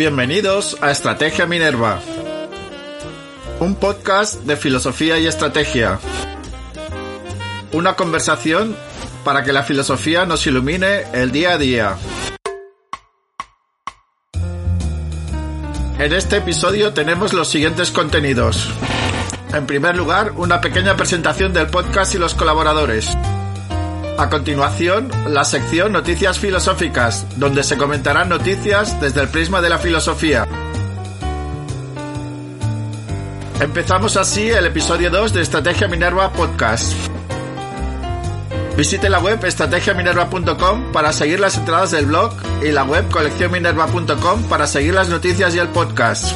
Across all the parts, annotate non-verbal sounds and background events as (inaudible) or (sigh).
Bienvenidos a Estrategia Minerva, un podcast de filosofía y estrategia. Una conversación para que la filosofía nos ilumine el día a día. En este episodio tenemos los siguientes contenidos. En primer lugar, una pequeña presentación del podcast y los colaboradores. A continuación, la sección Noticias Filosóficas, donde se comentarán noticias desde el prisma de la filosofía. Empezamos así el episodio 2 de Estrategia Minerva Podcast. Visite la web estrategiaminerva.com para seguir las entradas del blog y la web coleccionminerva.com para seguir las noticias y el podcast.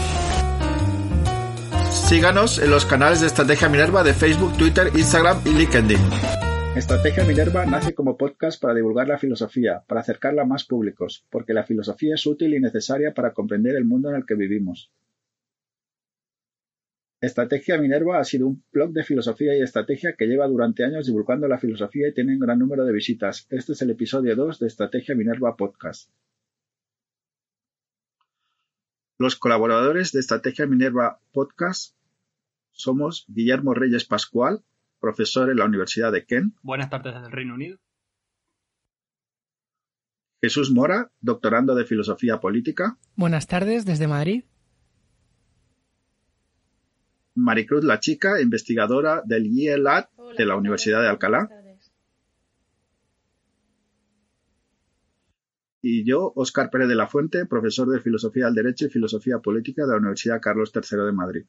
Síganos en los canales de Estrategia Minerva de Facebook, Twitter, Instagram y LinkedIn. Estrategia Minerva nace como podcast para divulgar la filosofía, para acercarla a más públicos, porque la filosofía es útil y necesaria para comprender el mundo en el que vivimos. Estrategia Minerva ha sido un blog de filosofía y estrategia que lleva durante años divulgando la filosofía y tiene un gran número de visitas. Este es el episodio 2 de Estrategia Minerva Podcast. Los colaboradores de Estrategia Minerva Podcast somos Guillermo Reyes Pascual, profesor en la Universidad de Kent. Buenas tardes desde el Reino Unido. Jesús Mora, doctorando de Filosofía Política. Buenas tardes desde Madrid. Maricruz La Chica, investigadora del IELAT de la Universidad de Alcalá. Y yo, Óscar Pérez de la Fuente, profesor de Filosofía del Derecho y Filosofía Política de la Universidad Carlos III de Madrid.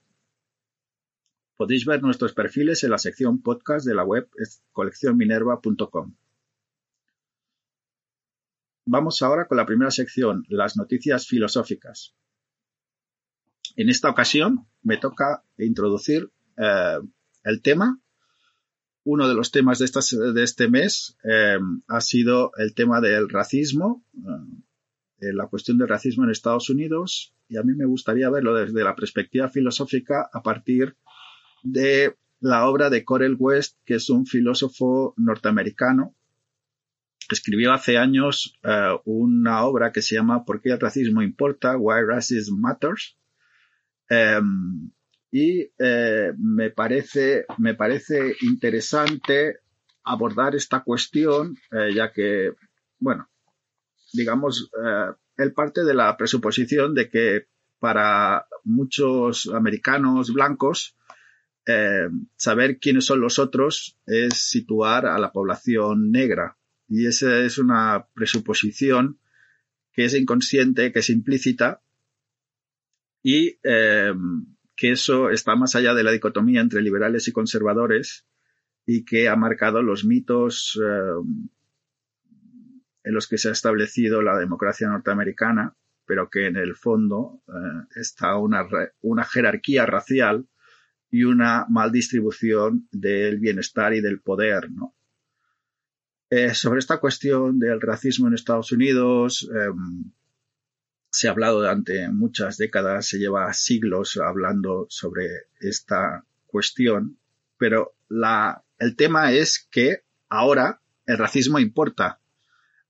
Podéis ver nuestros perfiles en la sección podcast de la web coleccionminerva.com. Vamos ahora con la primera sección, las noticias filosóficas. En esta ocasión me toca introducir eh, el tema. Uno de los temas de, este mes eh, ha sido el tema del racismo, eh, la cuestión del racismo en Estados Unidos, y a mí me gustaría verlo desde la perspectiva filosófica a partir de la obra de Corel West, que es un filósofo norteamericano. Escribió hace años uh, una obra que se llama ¿Por qué el racismo importa? Why Racism Matters. Um, y eh, me, parece, me parece interesante abordar esta cuestión, eh, ya que, bueno, digamos, eh, él parte de la presuposición de que para muchos americanos blancos, eh, saber quiénes son los otros es situar a la población negra. Y esa es una presuposición que es inconsciente, que es implícita y eh, que eso está más allá de la dicotomía entre liberales y conservadores y que ha marcado los mitos eh, en los que se ha establecido la democracia norteamericana, pero que en el fondo está una, una jerarquía racial y una mal distribución del bienestar y del poder, ¿no? Eh, sobre esta cuestión del racismo en Estados Unidos, eh, se ha hablado durante muchas décadas, se lleva siglos hablando sobre esta cuestión, pero la, el tema es que ahora el racismo importa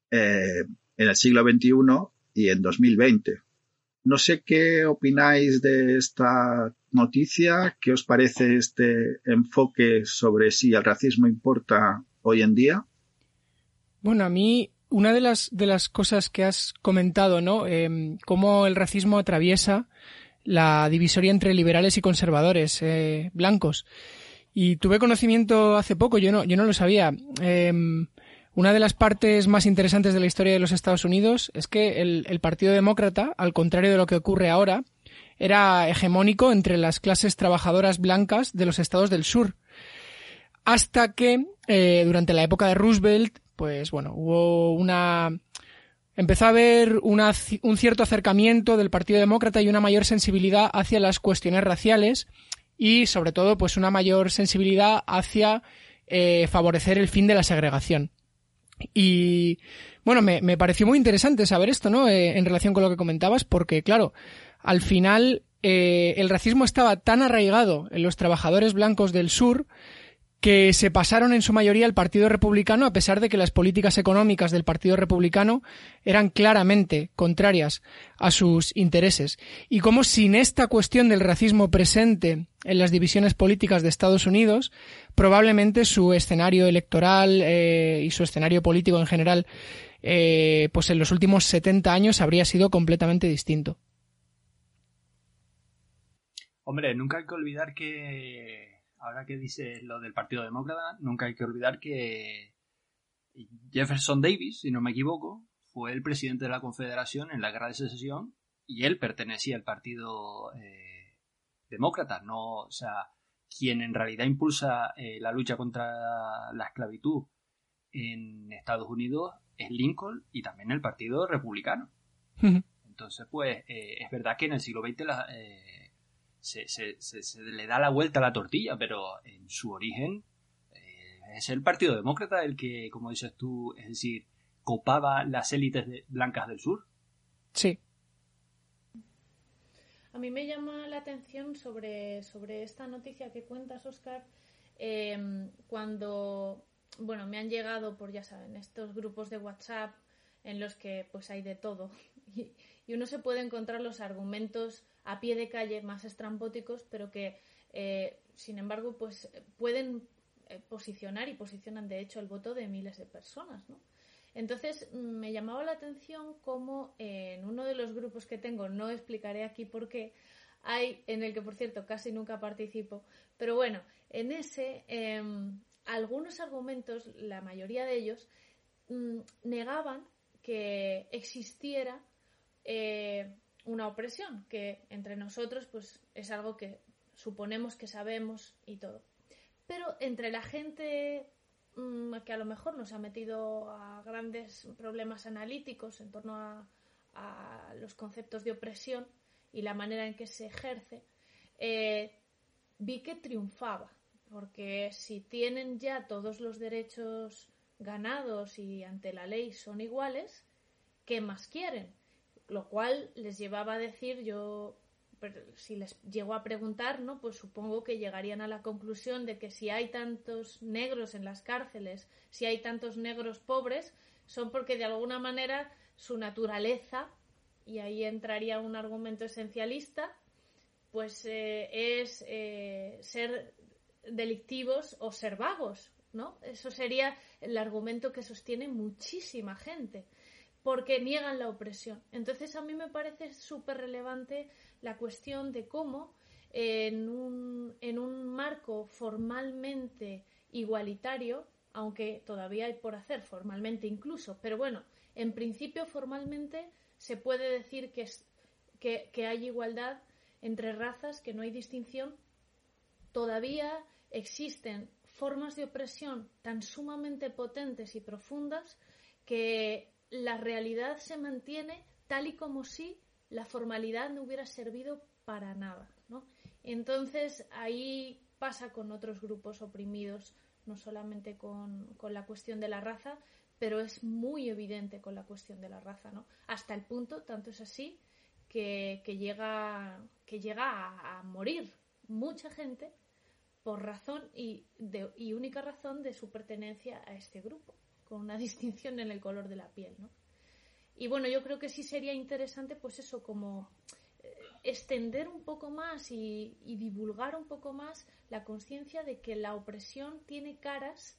eh, en el siglo XXI y en 2020. No sé qué opináis de esta noticia, qué os parece este enfoque sobre si el racismo importa hoy en día. Bueno, a mí una de las, de las cosas que has comentado, ¿no? Eh, cómo el racismo atraviesa la divisoria entre liberales y conservadores eh, blancos. Y tuve conocimiento hace poco, yo no, yo no lo sabía. Eh, una de las partes más interesantes de la historia de los Estados Unidos es que el, Partido Demócrata, al contrario de lo que ocurre ahora, era hegemónico entre las clases trabajadoras blancas de los estados del sur. Hasta que, eh, durante la época de Roosevelt, pues bueno, hubo una... Empezó a haber una, un cierto acercamiento del Partido Demócrata y una mayor sensibilidad hacia las cuestiones raciales y, sobre todo, pues una mayor sensibilidad hacia eh, favorecer el fin de la segregación. Y bueno, me, pareció muy interesante saber esto, ¿no? Eh, en relación con lo que comentabas, porque claro, al final eh, el racismo estaba tan arraigado en los trabajadores blancos del sur que se pasaron en su mayoría al Partido Republicano a pesar de que las políticas económicas del Partido Republicano eran claramente contrarias a sus intereses. Y como sin esta cuestión del racismo presente en las divisiones políticas de Estados Unidos, probablemente su escenario electoral eh, y su escenario político en general, eh, pues en los últimos 70 años habría sido completamente distinto. Hombre, nunca hay que olvidar que, ahora que dice lo del Partido Demócrata, nunca hay que olvidar que Jefferson Davis, si no me equivoco, fue el presidente de la Confederación en la Guerra de Secesión y él pertenecía al Partido eh, Demócrata, no, o sea, quien en realidad impulsa eh, la lucha contra la esclavitud en Estados Unidos es Lincoln y también el Partido Republicano. Entonces, pues, eh, es verdad que en el siglo XX la, se, se, se, le da la vuelta a la tortilla, pero en su origen eh, es el Partido Demócrata el que, como dices tú, es decir, copaba las élites blancas del sur. Sí. A mí me llama la atención sobre, sobre esta noticia que cuentas, Oscar, em, cuando, bueno, me han llegado por, ya saben, estos grupos de WhatsApp en los que pues hay de todo (laughs) y, y uno se puede encontrar los argumentos a pie de calle más estrambóticos, pero que, eh, sin embargo, pues pueden eh, posicionar y posicionan, de hecho, el voto de miles de personas, ¿no? Entonces, me llamaba la atención cómo en uno de los grupos que tengo, no explicaré aquí por qué, hay, en el que, por cierto, casi nunca participo, pero bueno, en ese, em, algunos argumentos, la mayoría de ellos, mm, negaban que existiera eh, una opresión, que entre nosotros pues es algo que suponemos que sabemos y todo. Pero entre la gente mm, que a lo mejor nos ha metido a grandes problemas analíticos en torno a, los conceptos de opresión y la manera en que se ejerce, eh, vi que triunfaba, porque si tienen ya todos los derechos ganados y ante la ley son iguales, ¿qué más quieren? Lo cual les llevaba a decir yo si les llego a preguntar, ¿no? Pues supongo que llegarían a la conclusión de que si hay tantos negros en las cárceles, si hay tantos negros pobres, son porque de alguna manera su naturaleza, y ahí entraría un argumento esencialista, pues eh, es eh, ser delictivos o ser vagos, ¿no? Eso sería el argumento que sostiene muchísima gente porque niegan la opresión. Entonces a mí me parece súper relevante la cuestión de cómo en un, en un marco formalmente igualitario, aunque todavía hay por hacer formalmente incluso, pero bueno, en principio formalmente se puede decir que, es, que, que hay igualdad entre razas, que no hay distinción, todavía existen formas de opresión tan sumamente potentes y profundas que la realidad se mantiene tal y como si la formalidad no hubiera servido para nada. ¿no? Entonces ahí pasa con otros grupos oprimidos, no solamente con, la cuestión de la raza, pero es muy evidente con la cuestión de la raza, ¿no? Hasta el punto, tanto es así, que, llega, que llega a, morir mucha gente por razón y, de, y única razón de su pertenencia a este grupo con una (laughs) distinción en el color de la piel, ¿no? Y bueno, yo creo que sí sería interesante, pues eso, como eh, extender un poco más y, divulgar un poco más la conciencia de que la opresión tiene caras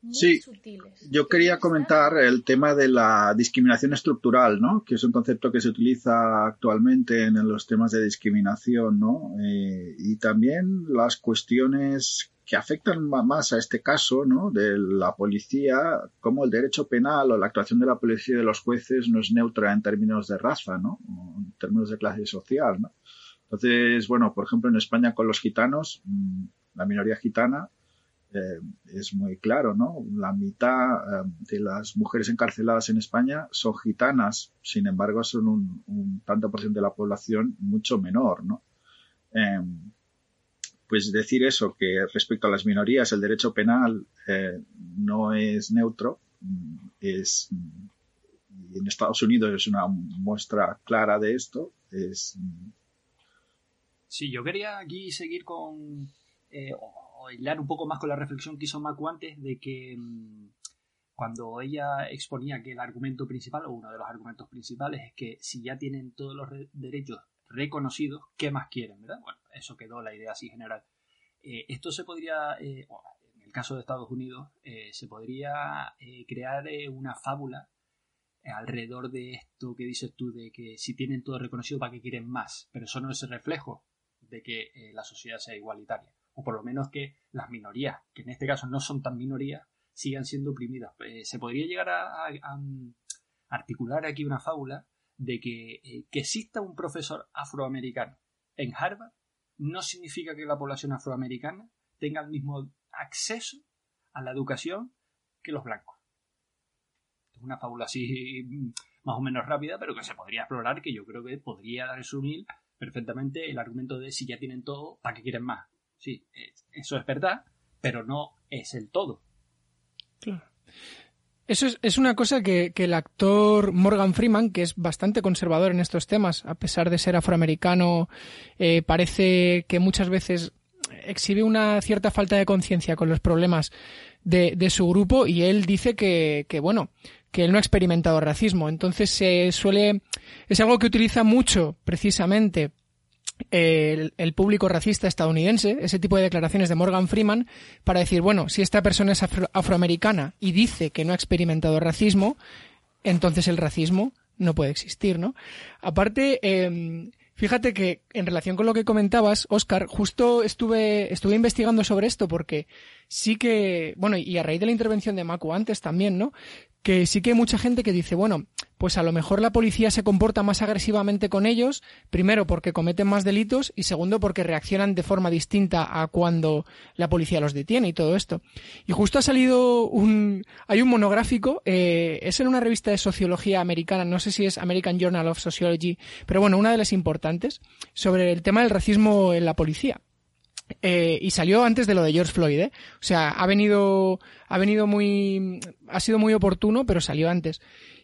muy sí, sutiles. Yo quería comentar el tema de la discriminación estructural, ¿no? Que es un concepto que se utiliza actualmente en los temas de discriminación, ¿no? Eh, y también las cuestiones que afectan más a este caso ¿no? de la policía, como el derecho penal o la actuación de la policía y de los jueces no es neutra en términos de raza, ¿no? en términos de clase social. ¿no? Entonces, bueno, por ejemplo, en España con los gitanos, mm, la minoría gitana, eh, es muy claro, ¿no? La mitad eh, de las mujeres encarceladas en España son gitanas, sin embargo, son un, tanto por ciento de la población mucho menor, ¿no? Em, pues decir eso, que respecto a las minorías el derecho penal eh, no es neutro, mm, es y en Estados Unidos es una muestra clara de esto. Es... Sí, yo quería aquí seguir con, eh, o hilar un poco más con la reflexión que hizo Macu antes de que mm, cuando ella exponía que el argumento principal, o uno de los argumentos principales, es que si ya tienen todos los derechos reconocidos, ¿qué más quieren? ¿verdad? Bueno, eso quedó la idea así general. Eh, esto se podría, eh, en el caso de Estados Unidos, eh, se podría crear una fábula alrededor de esto que dices tú, de que si tienen todo reconocido, ¿para qué quieren más? Pero eso no es el reflejo de que la sociedad sea igualitaria. O por lo menos que las minorías, que en este caso no son tan minorías, sigan siendo oprimidas. Se podría llegar a, mm, articular aquí una fábula de que, eh, que exista un profesor afroamericano en Harvard no significa que la población afroamericana tenga el mismo acceso a la educación que los blancos. Es una fábula así mm, más o menos rápida, pero que se podría explorar, que yo creo que podría resumir perfectamente el argumento de si ya tienen todo, ¿para qué quieren más? Sí, eh, eso es verdad, pero no es el todo. Claro. Eso es, una cosa que, el actor Morgan Freeman, que es bastante conservador en estos temas, a pesar de ser afroamericano, eh, parece que muchas veces exhibe una cierta falta de conciencia con los problemas de, su grupo y él dice que, que, bueno, que él no ha experimentado racismo. Entonces se suele, es algo que utiliza mucho precisamente el, público racista estadounidense, ese tipo de declaraciones de Morgan Freeman, para decir, bueno, si esta persona es afroamericana y dice que no ha experimentado racismo, entonces el racismo no puede existir, ¿no? Aparte, em, fíjate que en relación con lo que comentabas, Oscar, justo estuve, estuve investigando sobre esto porque sí que, bueno, y a raíz de la intervención de Mako antes también, ¿no? Que sí que hay mucha gente que dice, bueno, pues a lo mejor la policía se comporta más agresivamente con ellos, primero porque cometen más delitos y segundo porque reaccionan de forma distinta a cuando la policía los detiene y todo esto. Y justo ha salido un, hay un monográfico, eh, es en una revista de sociología americana, no sé si es American Journal of Sociology, pero bueno, una de las importantes, sobre el tema del racismo en la policía. Eh, y salió antes de lo de George Floyd, ¿eh? O sea, ha venido, ha venido muy, ha sido muy oportuno, pero salió antes.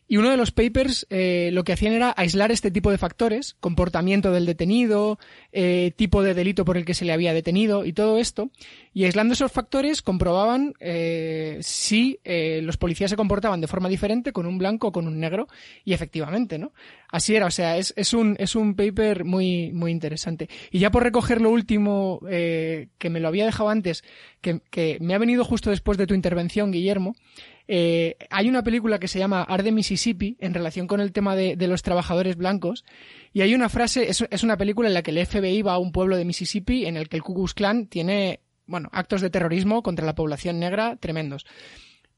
Y uno de los papers eh, lo que hacían era aislar este tipo de factores, comportamiento del detenido, eh, tipo de delito por el que se le había detenido y todo esto. Y aislando esos factores comprobaban eh, si eh, los policías se comportaban de forma diferente con un blanco o con un negro. Y efectivamente, ¿no? Así era, o sea, es, es, un, es un paper muy, muy interesante. Y ya por recoger lo último, eh, que me lo había dejado antes, que, que me ha venido justo después de tu intervención, Guillermo, eh, hay una película que se llama Arde Mississippi en relación con el tema de, los trabajadores blancos y hay una frase, es, una película en la que el FBI va a un pueblo de Mississippi en el que el Ku Klux Klan tiene, bueno, actos de terrorismo contra la población negra tremendos.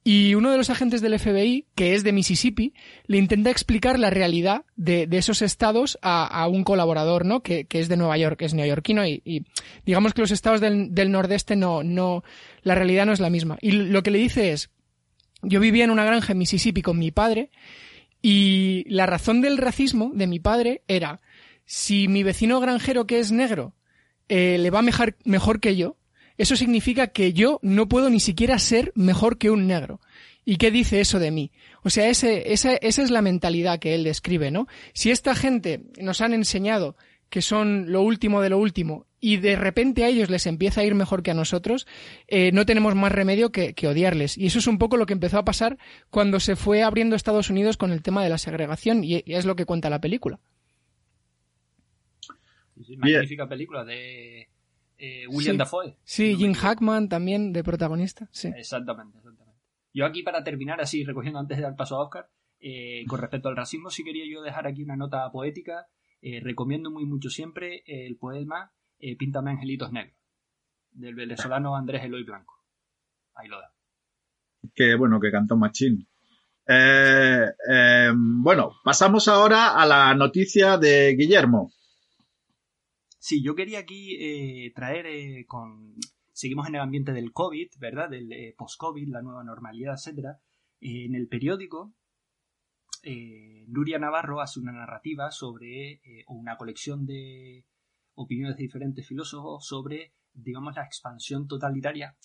Y uno de los agentes del FBI, que es de Mississippi, le intenta explicar la realidad de, esos estados a, un colaborador, ¿no? Que, es de Nueva York, que es neoyorquino y, digamos que los estados del, del, nordeste no, no, la realidad no es la misma. Y lo que le dice es, yo vivía en una granja en Mississippi con mi padre y la razón del racismo de mi padre era si mi vecino granjero que es negro eh, le va mejor, mejor que yo, eso significa que yo no puedo ni siquiera ser mejor que un negro. ¿Y qué dice eso de mí? O sea, ese, esa, esa es la mentalidad que él describe, ¿no? Si esta gente nos han enseñado que son lo último de lo último y de repente a ellos les empieza a ir mejor que a nosotros, eh, no tenemos más remedio que, odiarles. Y eso es un poco lo que empezó a pasar cuando se fue abriendo Estados Unidos con el tema de la segregación y, es lo que cuenta la película. magnífica película de eh, William Dafoe. Sí, Jim Hackman también de protagonista. Sí. Exactamente, exactamente. Yo aquí para terminar, así recogiendo antes de dar paso a Oscar, eh, con respecto al racismo, sí quería yo dejar aquí una nota poética. recomiendo muy mucho siempre el poema eh, Píntame Angelitos Negros, del venezolano Andrés Eloy Blanco. Ahí lo da. Qué bueno que cantó Machín. Eh, eh, bueno, pasamos ahora a la noticia de Guillermo. Sí, yo quería aquí traer con... Seguimos en el ambiente del COVID, ¿verdad? Del post-COVID, la nueva normalidad, etcétera. en el periódico, Nuria Navarro hace una narrativa sobre, o una colección de, opiniones de diferentes filósofos sobre, digamos, la expansión totalitaria,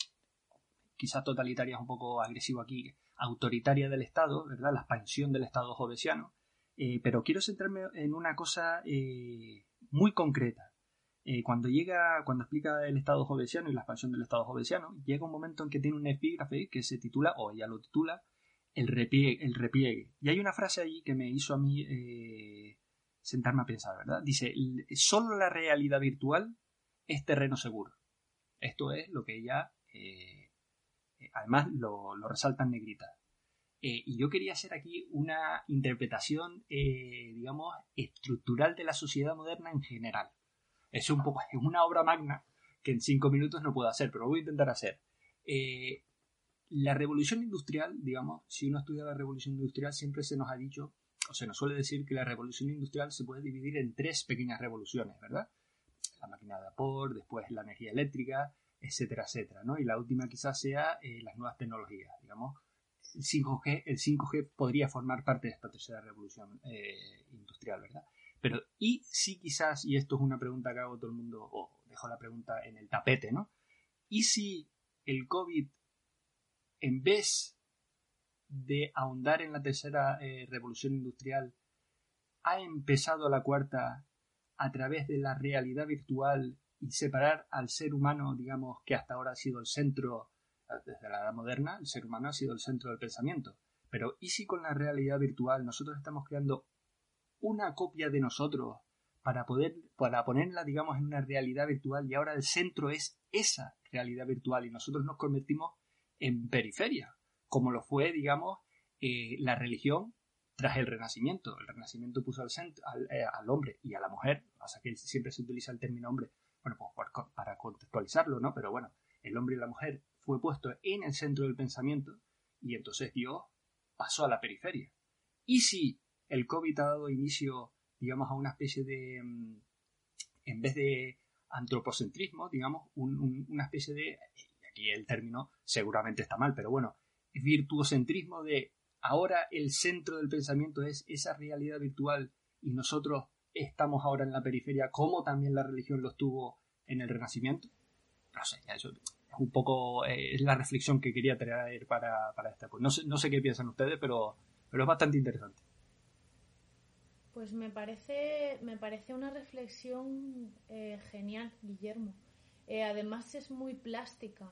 quizás totalitaria es un poco agresivo aquí, autoritaria del Estado, ¿verdad? La expansión del Estado jovesiano. Eh, pero quiero centrarme en una cosa eh, muy concreta. eh, cuando llega, cuando explica el estado jovesiano y la expansión del estado jovesiano, llega un momento en que tiene un epígrafe que se titula, o ya lo titula, el repliegue, el repliegue. Y hay una frase allí que me hizo a mí sentarme a pensar, ¿verdad? Dice, solo la realidad virtual es terreno seguro. Esto es lo que ella, eh, además, lo, resalta en negrita. y yo quería hacer aquí una interpretación, digamos, estructural de la sociedad moderna en general es un poco, es una obra magna que en cinco minutos no puedo hacer, pero voy a intentar hacer. Eh, la revolución industrial, digamos, si uno estudia la revolución industrial, siempre se nos ha dicho, o se nos suele decir que la revolución industrial se puede dividir en tres pequeñas revoluciones, ¿verdad? La máquina de vapor, después la energía eléctrica, etcétera, etcétera, ¿no? Y la última quizás sea eh, las nuevas tecnologías, digamos. El 5G, el 5G podría formar parte de esta tercera revolución eh, industrial, ¿verdad? Pero, ¿y si quizás, y esto es una pregunta que hago todo el mundo, o dejo la pregunta en el tapete, ¿no? ¿Y si el COVID, en vez de ahondar en la tercera eh, revolución industrial, ha empezado la cuarta a través de la realidad virtual y separar al ser humano, digamos, que hasta ahora ha sido el centro, desde la edad moderna, el ser humano ha sido el centro del pensamiento. Pero ¿y si con la realidad virtual nosotros estamos creando una copia de nosotros para poder para ponerla digamos en una realidad virtual y ahora el centro es esa realidad virtual y nosotros nos convertimos en periferia como lo fue digamos eh, la religión tras el renacimiento. El renacimiento puso al, eh, hombre y a la mujer. Hasta que siempre se utiliza el término hombre bueno pues para contextualizarlo no pero bueno el hombre y la mujer fue puesto en el centro del pensamiento y entonces Dios pasó a la periferia. Y si el COVID ha dado inicio, digamos, a una especie de, mm, en vez de antropocentrismo, digamos, una especie de, aquí el término seguramente está mal, pero bueno, virtuocentrismo de ahora el centro del pensamiento es esa realidad virtual y nosotros estamos ahora en la periferia, como también la religión lo estuvo en el Renacimiento. No sé, eso es un poco eh, es la reflexión que quería traer para, para esta. No sé, no sé qué piensan ustedes, pero, pero es bastante interesante. Pues me parece, me parece una reflexión eh, genial, Guillermo. Eh, además es muy plástica.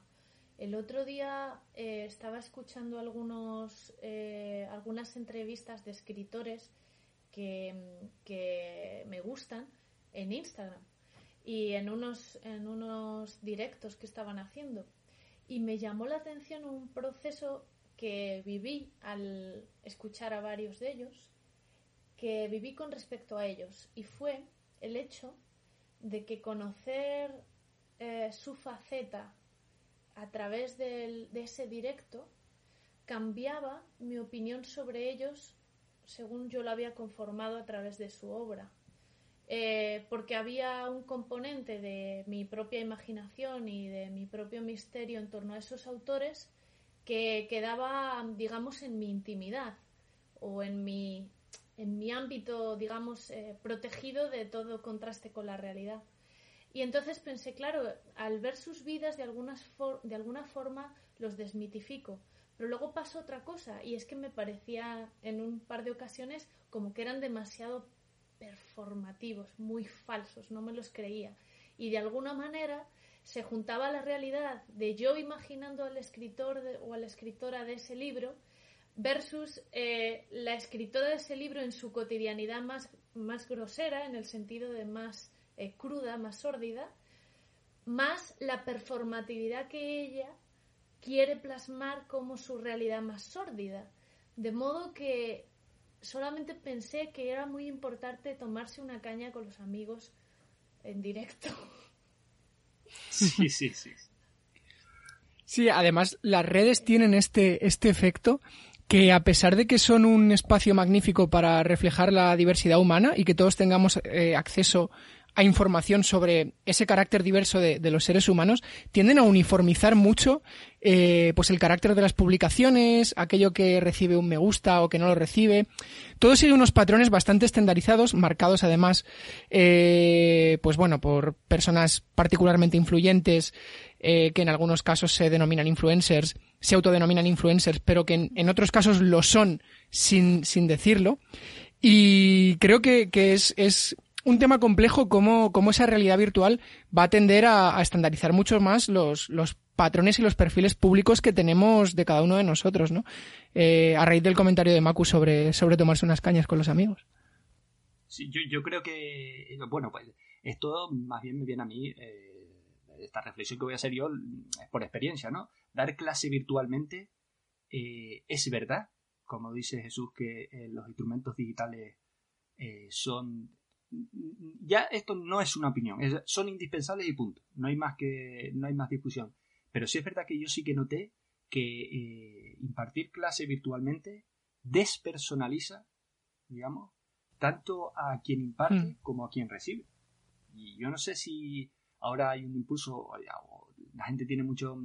El otro día eh, estaba escuchando algunos, algunas entrevistas de escritores que, que, me gustan en Instagram y en unos, en unos directos que estaban haciendo. Y me llamó la atención un proceso que viví al escuchar a varios de ellos que viví con respecto a ellos y fue el hecho de que conocer eh, su faceta a través de ese directo cambiaba mi opinión sobre ellos según yo lo había conformado a través de su obra. Eh, porque había un componente de mi propia imaginación y de mi propio misterio en torno a esos autores que quedaba, digamos, en mi intimidad o en mi en mi ámbito, digamos, eh, protegido de todo contraste con la realidad. Y entonces pensé, claro, al ver sus vidas de, de alguna forma los desmitifico. Pero luego pasó otra cosa y es que me parecía en un par de ocasiones como que eran demasiado performativos, muy falsos, no me los creía. Y de alguna manera se juntaba la realidad de yo imaginando al escritor o a la escritora de ese libro versus eh, la escritora de ese libro en su cotidianidad más, más grosera, en el sentido de más eh, cruda, más sórdida, más la performatividad que ella quiere plasmar como su realidad más sórdida. De modo que solamente pensé que era muy importante tomarse una caña con los amigos en directo. Sí, sí, sí. Sí, además las redes tienen este, este efecto que a pesar de que son un espacio magnífico para reflejar la diversidad humana y que todos tengamos eh, acceso a información sobre ese carácter diverso de, los seres humanos, tienden a uniformizar mucho eh, pues el carácter de las publicaciones, aquello que recibe un me gusta o que no lo recibe. Todo sigue unos patrones bastante estandarizados, marcados además, eh, pues bueno, por personas particularmente influyentes eh, que en algunos casos se denominan influencers, se autodenominan influencers, pero que en, otros casos lo son sin, sin decirlo. Y creo que, que es, es un tema complejo cómo, cómo esa realidad virtual va a tender a, estandarizar mucho más los, los patrones y los perfiles públicos que tenemos de cada uno de nosotros, ¿no? Eh, a raíz del comentario de Macu sobre, sobre tomarse unas cañas con los amigos. Sí, yo, yo creo que, bueno, pues esto más bien me viene a mí, eh, esta reflexión que voy a hacer yo es por experiencia, ¿no? Dar clase virtualmente eh, es verdad, como dice Jesús, que los instrumentos digitales son ya esto no es una opinión, son indispensables y punto. No hay más que no hay más discusión. Pero sí es verdad que yo sí que noté que eh, impartir clase virtualmente despersonaliza, digamos, tanto a quien imparte mm. como a quien recibe. Y yo no sé si ahora hay un impulso, la gente tiene mucho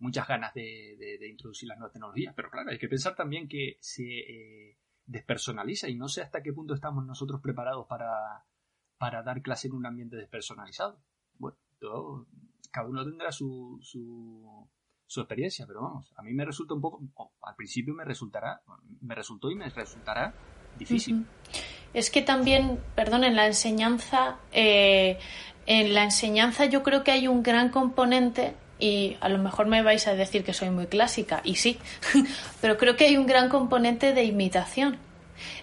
muchas ganas de, introducir las nuevas tecnologías, pero claro, hay que pensar también que se eh, despersonaliza y no sé hasta qué punto estamos nosotros preparados para, para dar clase en un ambiente despersonalizado. Bueno, todo, cada uno tendrá su, su, su, experiencia, pero vamos, a mí me resulta un poco, al principio me resultará, me resultó y me resultará difícil. Es que también, perdón, en la enseñanza, eh, en la enseñanza yo creo que hay un gran componente y a lo mejor me vais a decir que soy muy clásica, y sí, (laughs) pero creo que hay un gran componente de imitación.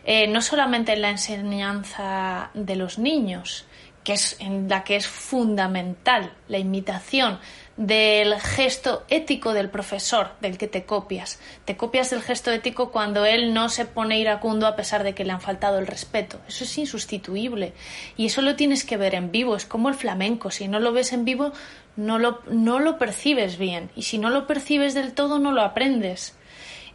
Eh, no solamente en la enseñanza de los niños, que es en la que es fundamental la imitación del gesto ético del profesor del que te copias. Te copias del gesto ético cuando él no se pone iracundo a pesar de que le han faltado el respeto. Eso es insustituible. Y eso lo tienes que ver en vivo. Es como el flamenco. Si no lo ves en vivo, no lo, no lo percibes bien. Y si no lo percibes del todo, no lo aprendes.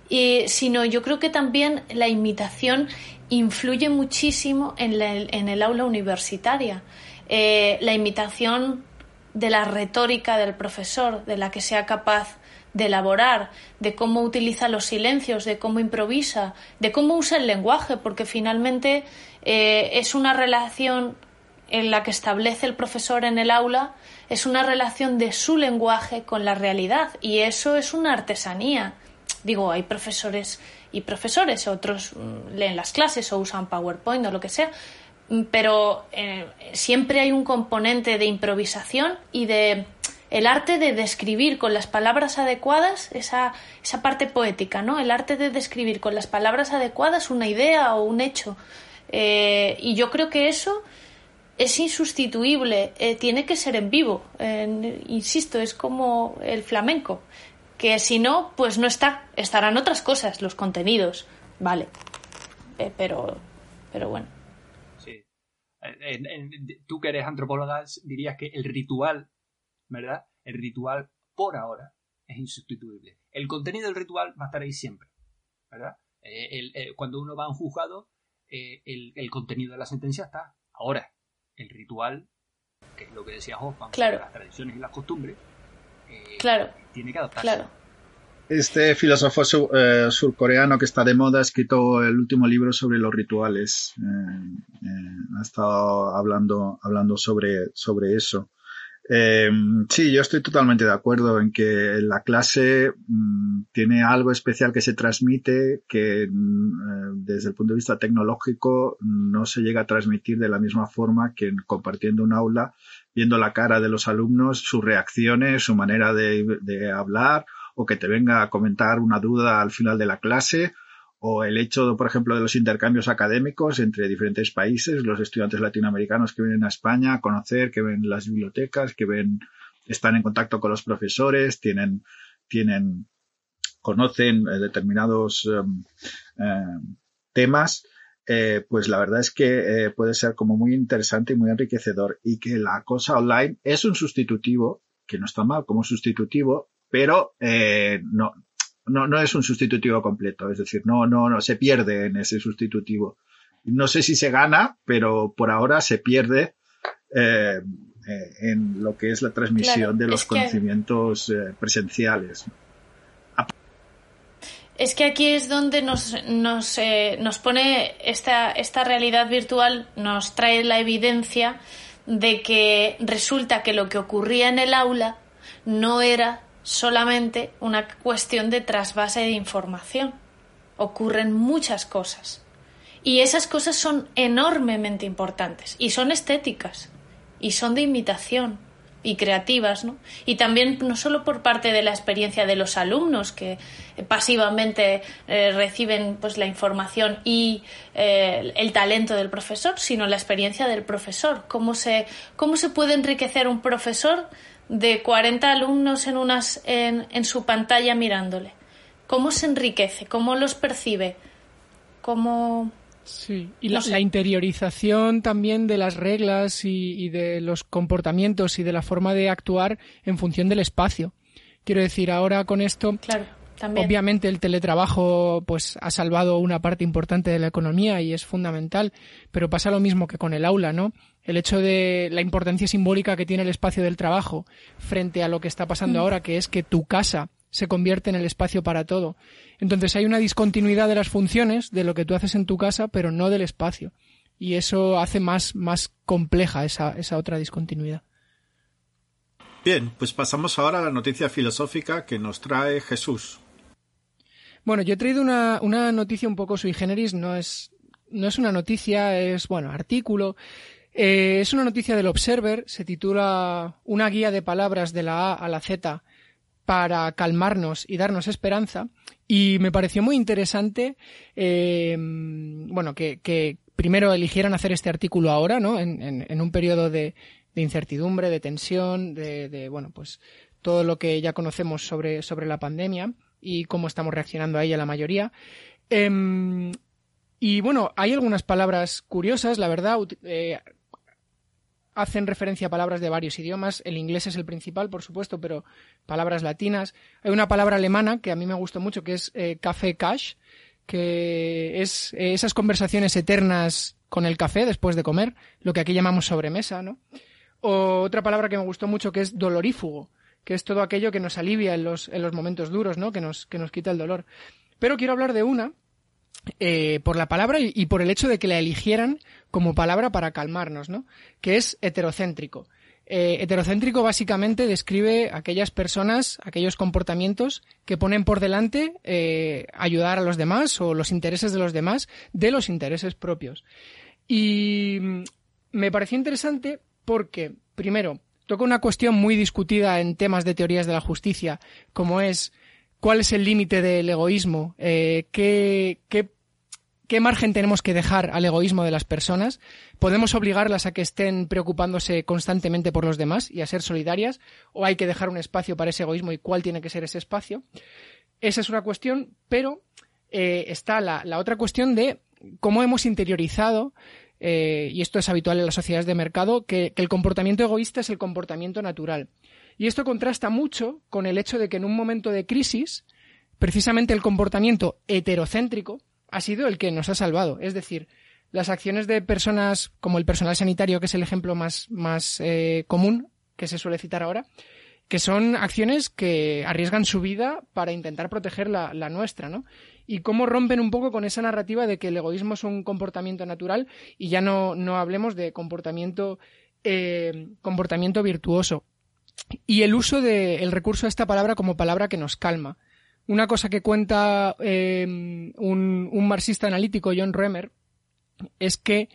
Y, sino yo creo que también la imitación influye muchísimo en, en el aula universitaria. Eh, la imitación de la retórica del profesor, de la que sea capaz de elaborar, de cómo utiliza los silencios, de cómo improvisa, de cómo usa el lenguaje, porque finalmente eh, es una relación en la que establece el profesor en el aula, es una relación de su lenguaje con la realidad y eso es una artesanía. Digo, hay profesores y profesores, otros mm, leen las clases o usan PowerPoint o lo que sea, mm, pero eh, siempre hay un componente de improvisación y de el arte de describir con las palabras adecuadas esa, esa parte poética, ¿no? El arte de describir con las palabras adecuadas una idea o un hecho. Eh, y yo creo que eso es insustituible, eh, tiene que ser en vivo. insisto, es como el flamenco que si no, pues no está. Estarán otras cosas, los contenidos, vale. Eh, pero, pero bueno. Sí. tú que eres antropóloga dirías que el ritual, ¿verdad? El ritual por ahora es insustituible. El contenido del ritual va a estar ahí siempre, ¿verdad? Eh, eh, cuando uno va a un juzgado, el, contenido de la sentencia está. Ahora, el ritual, que es lo que decía Hoffman, las tradiciones y las costumbres, claro. tiene que adaptarse. Claro. Este filósofo eh, surcoreano que está de moda ha escrito el último libro sobre los rituales. Eh, eh, ha estado hablando, hablando sobre, sobre eso. Sí, yo estoy totalmente de acuerdo en que la clase mm, tiene algo especial que se transmite que mm, desde el punto de vista tecnológico no se llega a transmitir de la misma forma que compartiendo un aula viendo la cara de los alumnos, sus reacciones, su manera de, hablar, o que te venga a comentar una duda al final de la clase, o el hecho, por ejemplo, de los intercambios académicos entre diferentes países, los estudiantes latinoamericanos que vienen a España a conocer, que ven las bibliotecas, que ven, están en contacto con los profesores, tienen, tienen, conocen eh, determinados em, em, temas eh, pues la verdad es que eh, puede ser como muy interesante y muy enriquecedor y que la cosa online es un sustitutivo, que no está mal como sustitutivo, pero eh, no, no, no es un sustitutivo completo, es decir, no, no, no se pierde en ese sustitutivo. No sé si se gana, pero por ahora se pierde en lo que es la transmisión de los conocimientos presenciales es que aquí es donde nos, nos, eh, nos pone esta, esta realidad virtual, nos trae la evidencia de que resulta que lo que ocurría en el aula no era solamente una cuestión de trasvase de información. Ocurren muchas cosas. Y esas cosas son enormemente importantes y son estéticas y son de imitación y creativas, ¿no? Y también no solo por parte de la experiencia de los alumnos que pasivamente eh, reciben pues la información y eh, el talento del profesor, sino la experiencia del profesor, cómo se cómo se puede enriquecer un profesor de 40 alumnos en unas en, en su pantalla mirándole. ¿Cómo se enriquece? ¿Cómo los percibe? ¿Cómo Sí, y la, interiorización también de las reglas y, de los comportamientos y de la forma de actuar en función del espacio. Quiero decir, ahora con esto, claro, también. obviamente el teletrabajo pues ha salvado una parte importante de la economía y es fundamental, pero pasa lo mismo que con el aula, ¿no? El hecho de la importancia simbólica que tiene el espacio del trabajo frente a lo que está pasando mm. ahora, que es que tu casa se convierte en el espacio para todo. Entonces hay una discontinuidad de las funciones de lo que tú haces en tu casa, pero no del espacio. Y eso hace más, más compleja esa, esa otra discontinuidad. Bien, pues pasamos ahora a la noticia filosófica que nos trae Jesús. Bueno, yo he traído una, una noticia un poco sui generis, no es, no es una noticia, es, bueno, artículo. Eh, es una noticia del Observer, se titula Una guía de palabras de la A a la Z para calmarnos y darnos esperanza. Y me pareció muy interesante, eh, bueno, que, primero eligieran hacer este artículo ahora, ¿no? En, un periodo de, incertidumbre, de tensión, de, bueno, pues todo lo que ya conocemos sobre, sobre la pandemia y cómo estamos reaccionando a ella la mayoría. Em, y bueno, hay algunas palabras curiosas, la verdad. Eh, hacen referencia a palabras de varios idiomas. El inglés es el principal, por supuesto, pero palabras latinas. Hay una palabra alemana que a mí me gustó mucho, que es eh, café cash, que es eh, esas conversaciones eternas con el café después de comer, lo que aquí llamamos sobremesa, ¿no? O otra palabra que me gustó mucho que es dolorífugo, que es todo aquello que nos alivia en los, en los momentos duros, ¿no? Que nos, que nos quita el dolor. Pero quiero hablar de una eh, por la palabra y, por el hecho de que la eligieran como palabra para calmarnos, ¿no? Que es heterocéntrico. Eh, heterocéntrico básicamente describe aquellas personas, aquellos comportamientos que ponen por delante eh, ayudar a los demás o los intereses de los demás de los intereses propios. Y me pareció interesante porque, primero, toca una cuestión muy discutida en temas de teorías de la justicia, como es cuál es el límite del egoísmo, eh, qué, margen tenemos que dejar al egoísmo de las personas. ¿Podemos obligarlas a que estén preocupándose constantemente por los demás y a ser solidarias? ¿O hay que dejar un espacio para ese egoísmo y cuál tiene que ser ese espacio? Esa es una cuestión, pero eh, está la, otra cuestión de cómo hemos interiorizado eh, y esto es habitual en las sociedades de mercado, que, el comportamiento egoísta es el comportamiento natural. Y esto contrasta mucho con el hecho de que en un momento de crisis, precisamente el comportamiento heterocéntrico ha sido el que nos ha salvado. Es decir, las acciones de personas como el personal sanitario, que es el ejemplo más, más eh, común que se suele citar ahora, que son acciones que arriesgan su vida para intentar proteger la, nuestra, ¿no? Y cómo rompen un poco con esa narrativa de que el egoísmo es un comportamiento natural y ya no, no hablemos de comportamiento, eh, comportamiento virtuoso y el uso del recurso de esta palabra como palabra que nos calma. Una cosa que cuenta em, un, marxista analítico, John Remer, es que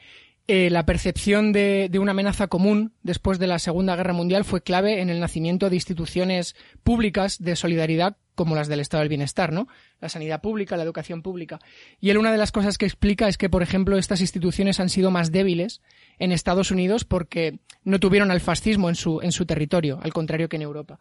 eh, la percepción de, una amenaza común después de la Segunda Guerra Mundial fue clave en el nacimiento de instituciones públicas de solidaridad como las del Estado del Bienestar, ¿no? La sanidad pública, la educación pública. Y él una de las cosas que explica es que, por ejemplo, estas instituciones han sido más débiles en Estados Unidos porque no tuvieron al fascismo en su, en su territorio, al contrario que en Europa.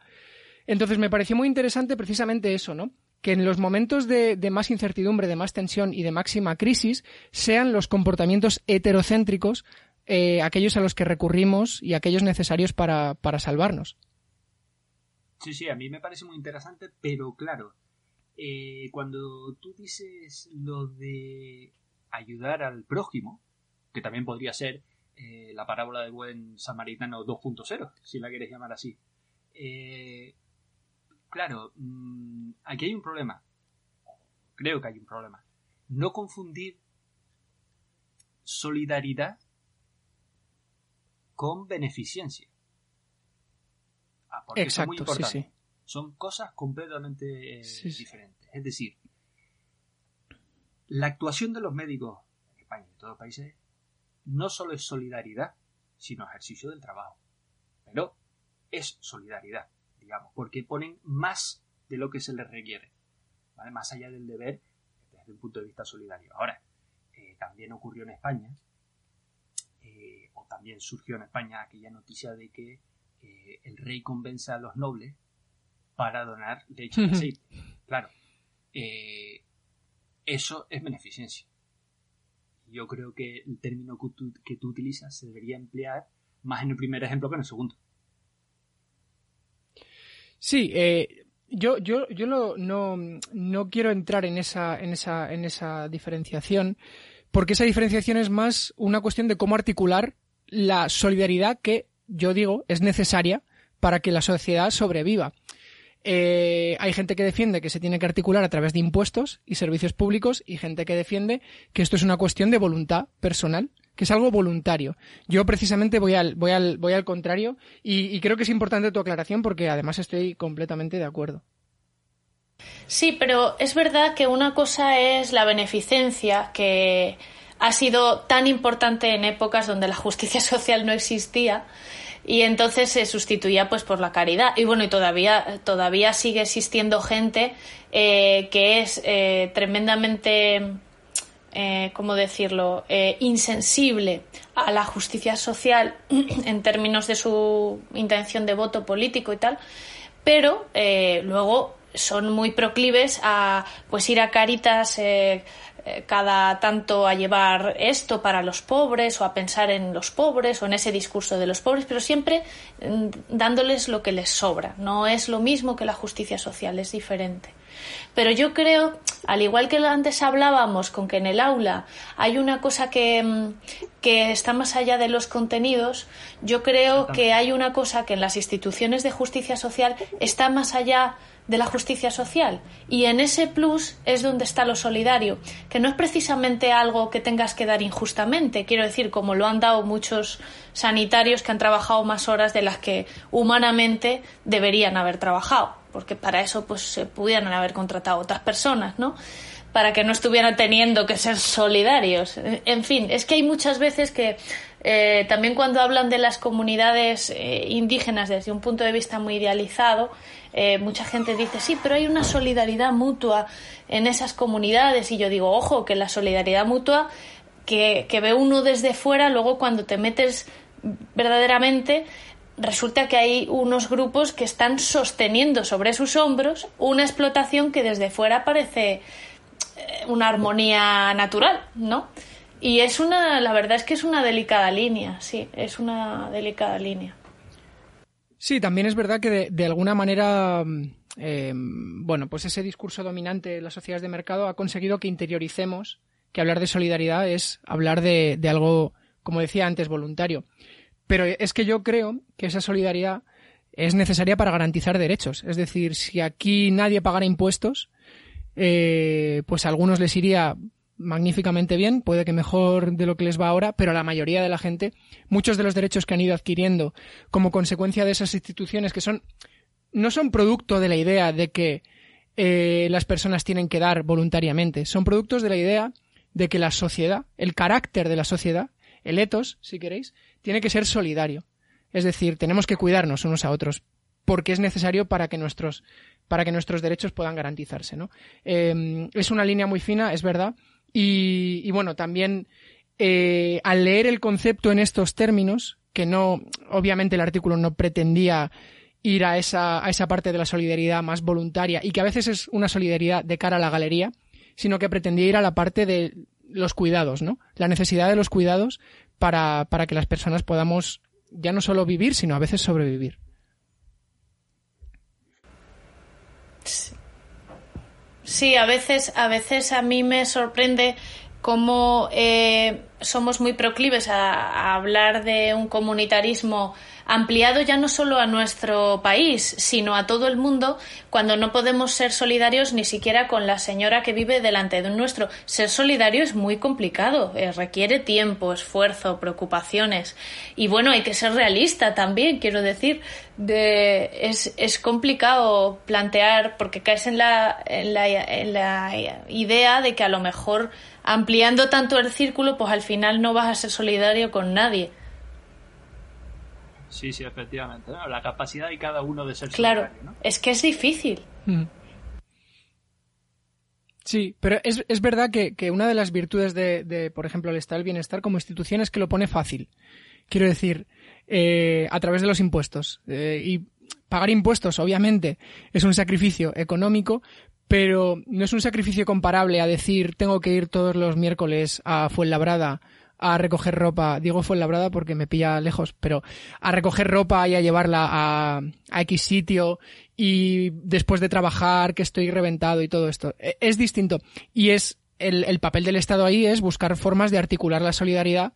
Entonces me pareció muy interesante precisamente eso, ¿no? Que en los momentos de, más incertidumbre, de más tensión y de máxima crisis sean los comportamientos heterocéntricos eh, aquellos a los que recurrimos y aquellos necesarios para, para salvarnos. Sí, sí, a mí me parece muy interesante, pero claro, eh, cuando tú dices lo de ayudar al prójimo, que también podría ser eh, la parábola del buen samaritano 2.0, si la quieres llamar así. Eh, claro, mm, aquí hay un problema. Creo que hay un problema. No confundir solidaridad con beneficencia. Ah, Exacto, sí, sí. Son cosas completamente diferentes. Es decir, la actuación de los médicos España y en todos los países, no solo es solidaridad, sino ejercicio del trabajo. Pero es solidaridad, digamos, porque ponen más de lo que se les requiere, ¿vale? Más allá del deber desde un punto de vista solidario. Ahora, eh, también ocurrió en España, eh, o también surgió en España aquella noticia de que eh, el rey convence a los nobles para donar leche y (laughs) aceite. Claro, eso es beneficencia. Yo creo que el término que tú, que tú utilizas se debería emplear más en el primer ejemplo que en el segundo. Sí, eh, yo, yo, yo no, no, quiero entrar en esa, en, esa, en esa diferenciación, porque esa diferenciación es más una cuestión de cómo articular la solidaridad que yo digo es necesaria para que la sociedad sobreviva. Eh, hay gente que defiende que se tiene que articular a través de impuestos y servicios públicos y gente que defiende que esto es una cuestión de voluntad personal que es algo voluntario. Yo precisamente voy al, voy al, voy al contrario y, creo que es importante tu aclaración porque además estoy completamente de acuerdo. Sí, pero es verdad que una cosa es la beneficencia, que ha sido tan importante en épocas donde la justicia (laughs) social no existía y entonces se sustituía pues por la caridad y bueno y todavía todavía sigue existiendo gente eh, que es eh, tremendamente eh, ¿cómo decirlo?, eh, insensible a la justicia social (clears throat) en términos de su intención de voto político y tal, pero eh, luego son muy proclives a pues ir a Caritas cada tanto a llevar esto para los pobres o a pensar en los pobres o en ese discurso de los pobres, pero siempre mm, dándoles lo que les sobra. No es lo mismo que la justicia social, es diferente. Pero yo creo, al igual que antes hablábamos con que en el aula hay una cosa que, mm, que está más allá de los contenidos, yo creo que hay una cosa que en las instituciones de justicia social está más allá de la justicia social. Y en ese plus es donde está lo solidario, que no es precisamente algo que tengas que dar injustamente, quiero decir, como lo han dado muchos sanitarios que han trabajado más horas de las que humanamente deberían haber trabajado porque para eso pues se pudieran haber contratado otras personas, ¿no? Para que no estuvieran teniendo que ser solidarios. En fin, es que hay muchas veces que eh, también cuando hablan de las comunidades eh, indígenas desde un punto de vista muy idealizado, eh, mucha gente dice, sí, pero hay una solidaridad mutua en esas comunidades. Y yo digo, ojo, que la solidaridad mutua que, que ve uno desde fuera, luego cuando te metes verdaderamente resulta que hay unos grupos que están sosteniendo sobre sus hombros una explotación que desde fuera parece una armonía natural, ¿no? Y es una, la verdad es que es una delicada línea, sí, es una delicada línea. Sí, también es verdad que de, alguna manera, eh, bueno, pues ese discurso dominante de las sociedades de mercado ha conseguido que interioricemos que hablar de solidaridad es hablar de, de algo, como decía antes, voluntario. Pero es que yo creo que esa solidaridad es necesaria para garantizar derechos. Es decir, si aquí nadie pagara impuestos, eh, pues a algunos les iría magníficamente bien, puede que mejor de lo que les va ahora, pero a la mayoría de la gente, muchos de los derechos que han ido adquiriendo como consecuencia de esas instituciones que son, no son producto de la idea de que eh, las personas tienen que dar voluntariamente, son productos de la idea de que la sociedad, el carácter de la sociedad, el etos, si queréis, tiene que ser solidario. Es decir, tenemos que cuidarnos unos a otros porque es necesario para que nuestros, para que nuestros derechos puedan garantizarse. ¿no? Em, es una línea muy fina, es verdad. Y, bueno, también eh, al leer el concepto en estos términos, que no, obviamente el artículo no pretendía ir a esa, a esa parte de la solidaridad más voluntaria y que a veces es una solidaridad de cara a la galería, sino que pretendía ir a la parte de los cuidados, ¿no? La necesidad de los cuidados para, para que las personas podamos ya no solo vivir, sino a veces sobrevivir. Sí, a veces, a veces a mí me sorprende cómo eh, somos muy proclives a, hablar de un comunitarismo ampliado ya no solo a nuestro país, sino a todo el mundo, cuando no podemos ser solidarios ni siquiera con la señora que vive delante de nuestro. Ser solidario es muy complicado, eh, requiere tiempo, esfuerzo, preocupaciones. Y bueno, hay que ser realista también, quiero decir. De, es, es complicado plantear, porque caes en la, en la, en la idea de que a lo mejor ampliando tanto el círculo, pues al final no vas a ser solidario con nadie. Sí, sí, efectivamente. La capacidad de cada uno de ser claro. ¿no? es que es difícil. Mm. Sí, pero es, es verdad que, que, una de las virtudes de, de, por ejemplo, el Estado del Bienestar como institución es que lo pone fácil. Quiero decir, eh, a través de los impuestos. Eh, y pagar impuestos, obviamente, es un sacrificio económico, pero no es un sacrificio comparable a decir tengo que ir todos los miércoles a Fuenlabrada a recoger ropa, digo Fuenlabrada porque me pilla lejos, pero a recoger ropa y a llevarla a, a X sitio y después de trabajar que estoy reventado y todo esto. E, Es distinto. Y es el, el papel del Estado ahí es buscar formas de articular la solidaridad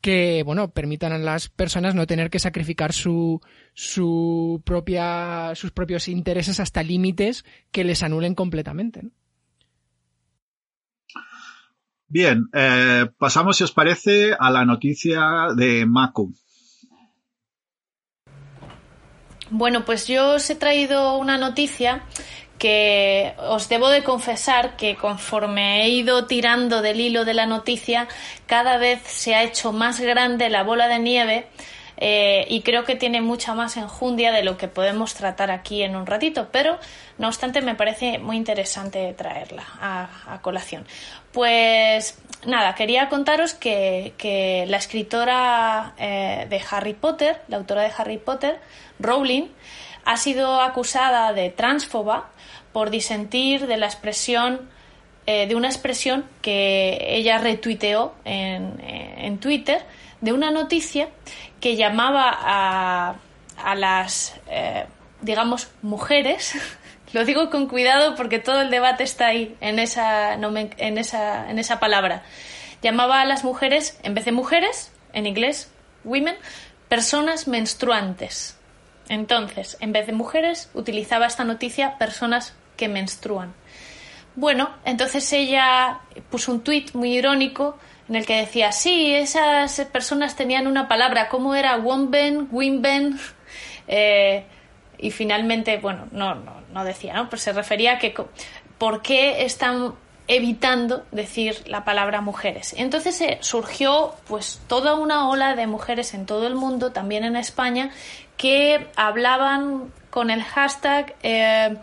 que, bueno, permitan a las personas no tener que sacrificar su, su propia, sus propios intereses hasta límites que les anulen completamente. Bien, eh, pasamos, si os parece, a la noticia de Macu. Bueno, pues yo os he traído una noticia que os debo de confesar que conforme he ido tirando del hilo de la noticia, cada vez se ha hecho más grande la bola de nieve eh, y creo que tiene mucha más enjundia de lo que podemos tratar aquí en un ratito, pero no obstante me parece muy interesante traerla a, a colación. Pues nada, quería contaros que, que la escritora eh, de Harry Potter, la autora de Harry Potter, Rowling, ha sido acusada de transfoba por disentir de la expresión eh, de una expresión que ella retuiteó en, en, Twitter de una noticia que llamaba a, a las eh, digamos mujeres (laughs) lo digo con cuidado porque todo el debate está ahí en esa en esa en esa palabra llamaba a las mujeres en vez de mujeres en inglés women personas menstruantes entonces, en vez de mujeres, utilizaba esta noticia personas que menstruan. Bueno, entonces ella puso un tuit muy irónico en el que decía, sí, esas personas tenían una palabra, ¿cómo era? Womben, Wimben. (laughs) Eh, y finalmente, bueno, no, no, no decía, ¿no? Pero se refería a que por qué están evitando decir la palabra mujeres. Entonces eh, surgió pues toda una ola de mujeres en todo el mundo, también en España, que hablaban con el hashtag eh,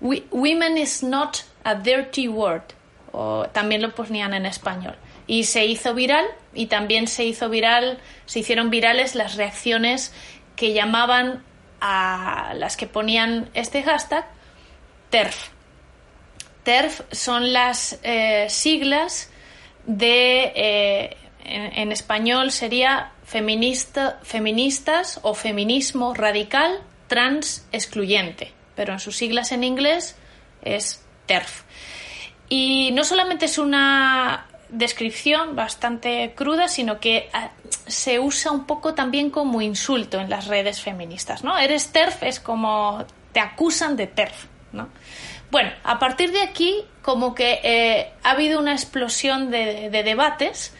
Women is not a dirty word, o también lo ponían en español. Y se hizo viral y también se hizo viral, se hicieron virales las reacciones que llamaban a las que ponían este hashtag TERF. TERF son las eh, siglas de, eh, en, en, español sería feminista, feministas o feminismo radical trans excluyente, pero en sus siglas en inglés es TERF. Y no solamente es una descripción bastante cruda, sino que se usa un poco también como insulto en las redes feministas, ¿no? Eres TERF es como te acusan de TERF, ¿no? Bueno, a partir de aquí, como que eh, ha habido una explosión de, de debates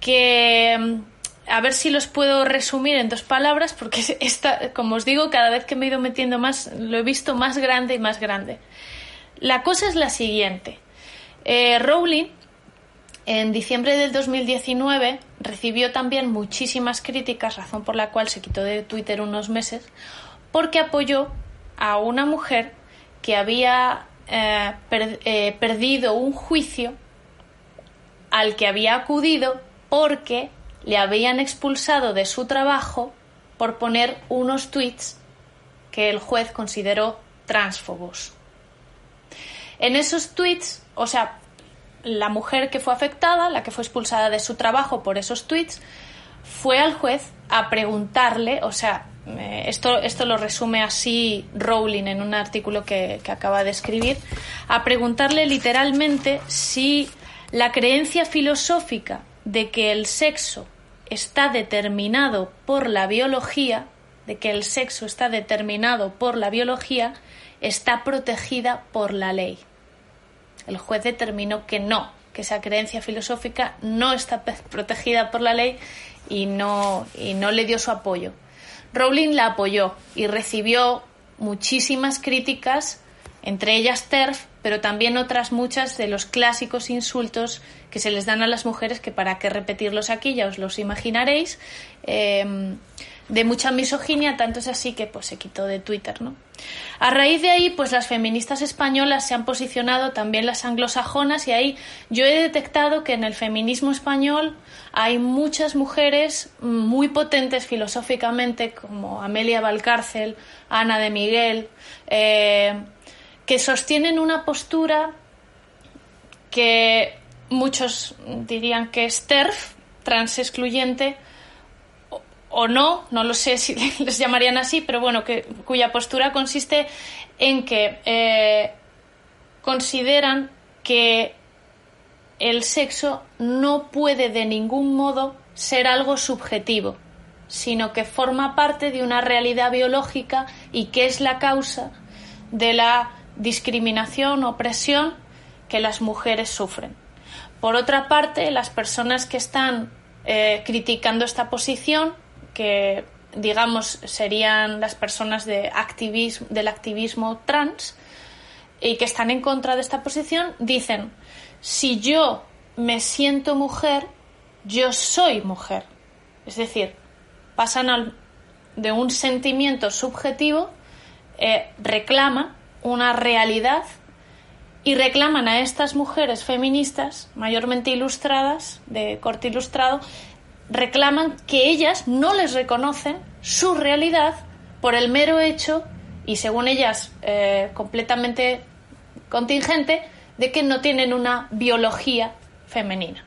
que a ver si los puedo resumir en dos palabras, porque (laughs) esta, como os digo, cada vez que me he ido metiendo más, lo he visto más grande y más grande. La cosa es la siguiente. Eh, Rowling, en diciembre del 2019, recibió también muchísimas críticas, razón por la cual se quitó de Twitter unos meses, porque apoyó a una mujer que había eh, eh, perdido un juicio al que había acudido porque le habían expulsado de su trabajo por poner unos tweets que el juez consideró transfobos. En esos tweets, o sea, la mujer que fue afectada, la que fue expulsada de su trabajo por esos tweets, fue al juez a preguntarle, o sea, esto, esto lo resume así Rowling en un artículo que, que acaba de escribir, a preguntarle literalmente si la creencia filosófica de que el sexo está determinado por la biología, de que el sexo está determinado por la biología, está protegida por la ley. El juez determinó que no, que esa creencia filosófica no está protegida por la ley y no, y no le dio su apoyo. Rowling la apoyó y recibió muchísimas críticas entre ellas TERF, pero también otras muchas de los clásicos insultos que se les dan a las mujeres, que para qué repetirlos aquí, ya os los imaginaréis, em, de mucha misoginia, tanto es así que pues se quitó de Twitter, ¿no? A raíz de ahí, pues las feministas españolas se han posicionado, también las anglosajonas, y ahí yo he detectado que en el feminismo español hay muchas mujeres muy potentes filosóficamente, como Amelia Valcárcel, Ana de Miguel, eh, que sostienen una postura que muchos dirían que es TERF, trans excluyente, o no, no lo sé si (laughs) les llamarían así, pero bueno, que, cuya postura consiste en que eh, consideran que el sexo no puede de ningún modo ser algo subjetivo, sino que forma parte de una realidad biológica y que es la causa de la discriminación, opresión que las mujeres sufren. Por otra parte, las personas que están eh, criticando esta posición, que digamos serían las personas del activismo trans y que están en contra de esta posición, dicen, si yo me siento mujer, yo soy mujer. Es decir, pasan de un sentimiento subjetivo, eh, reclaman una realidad y reclaman a estas mujeres feministas, mayormente ilustradas, de corte ilustrado, reclaman que ellas no les reconocen su realidad por el mero hecho, y según ellas eh, completamente contingente, de que no tienen una biología femenina.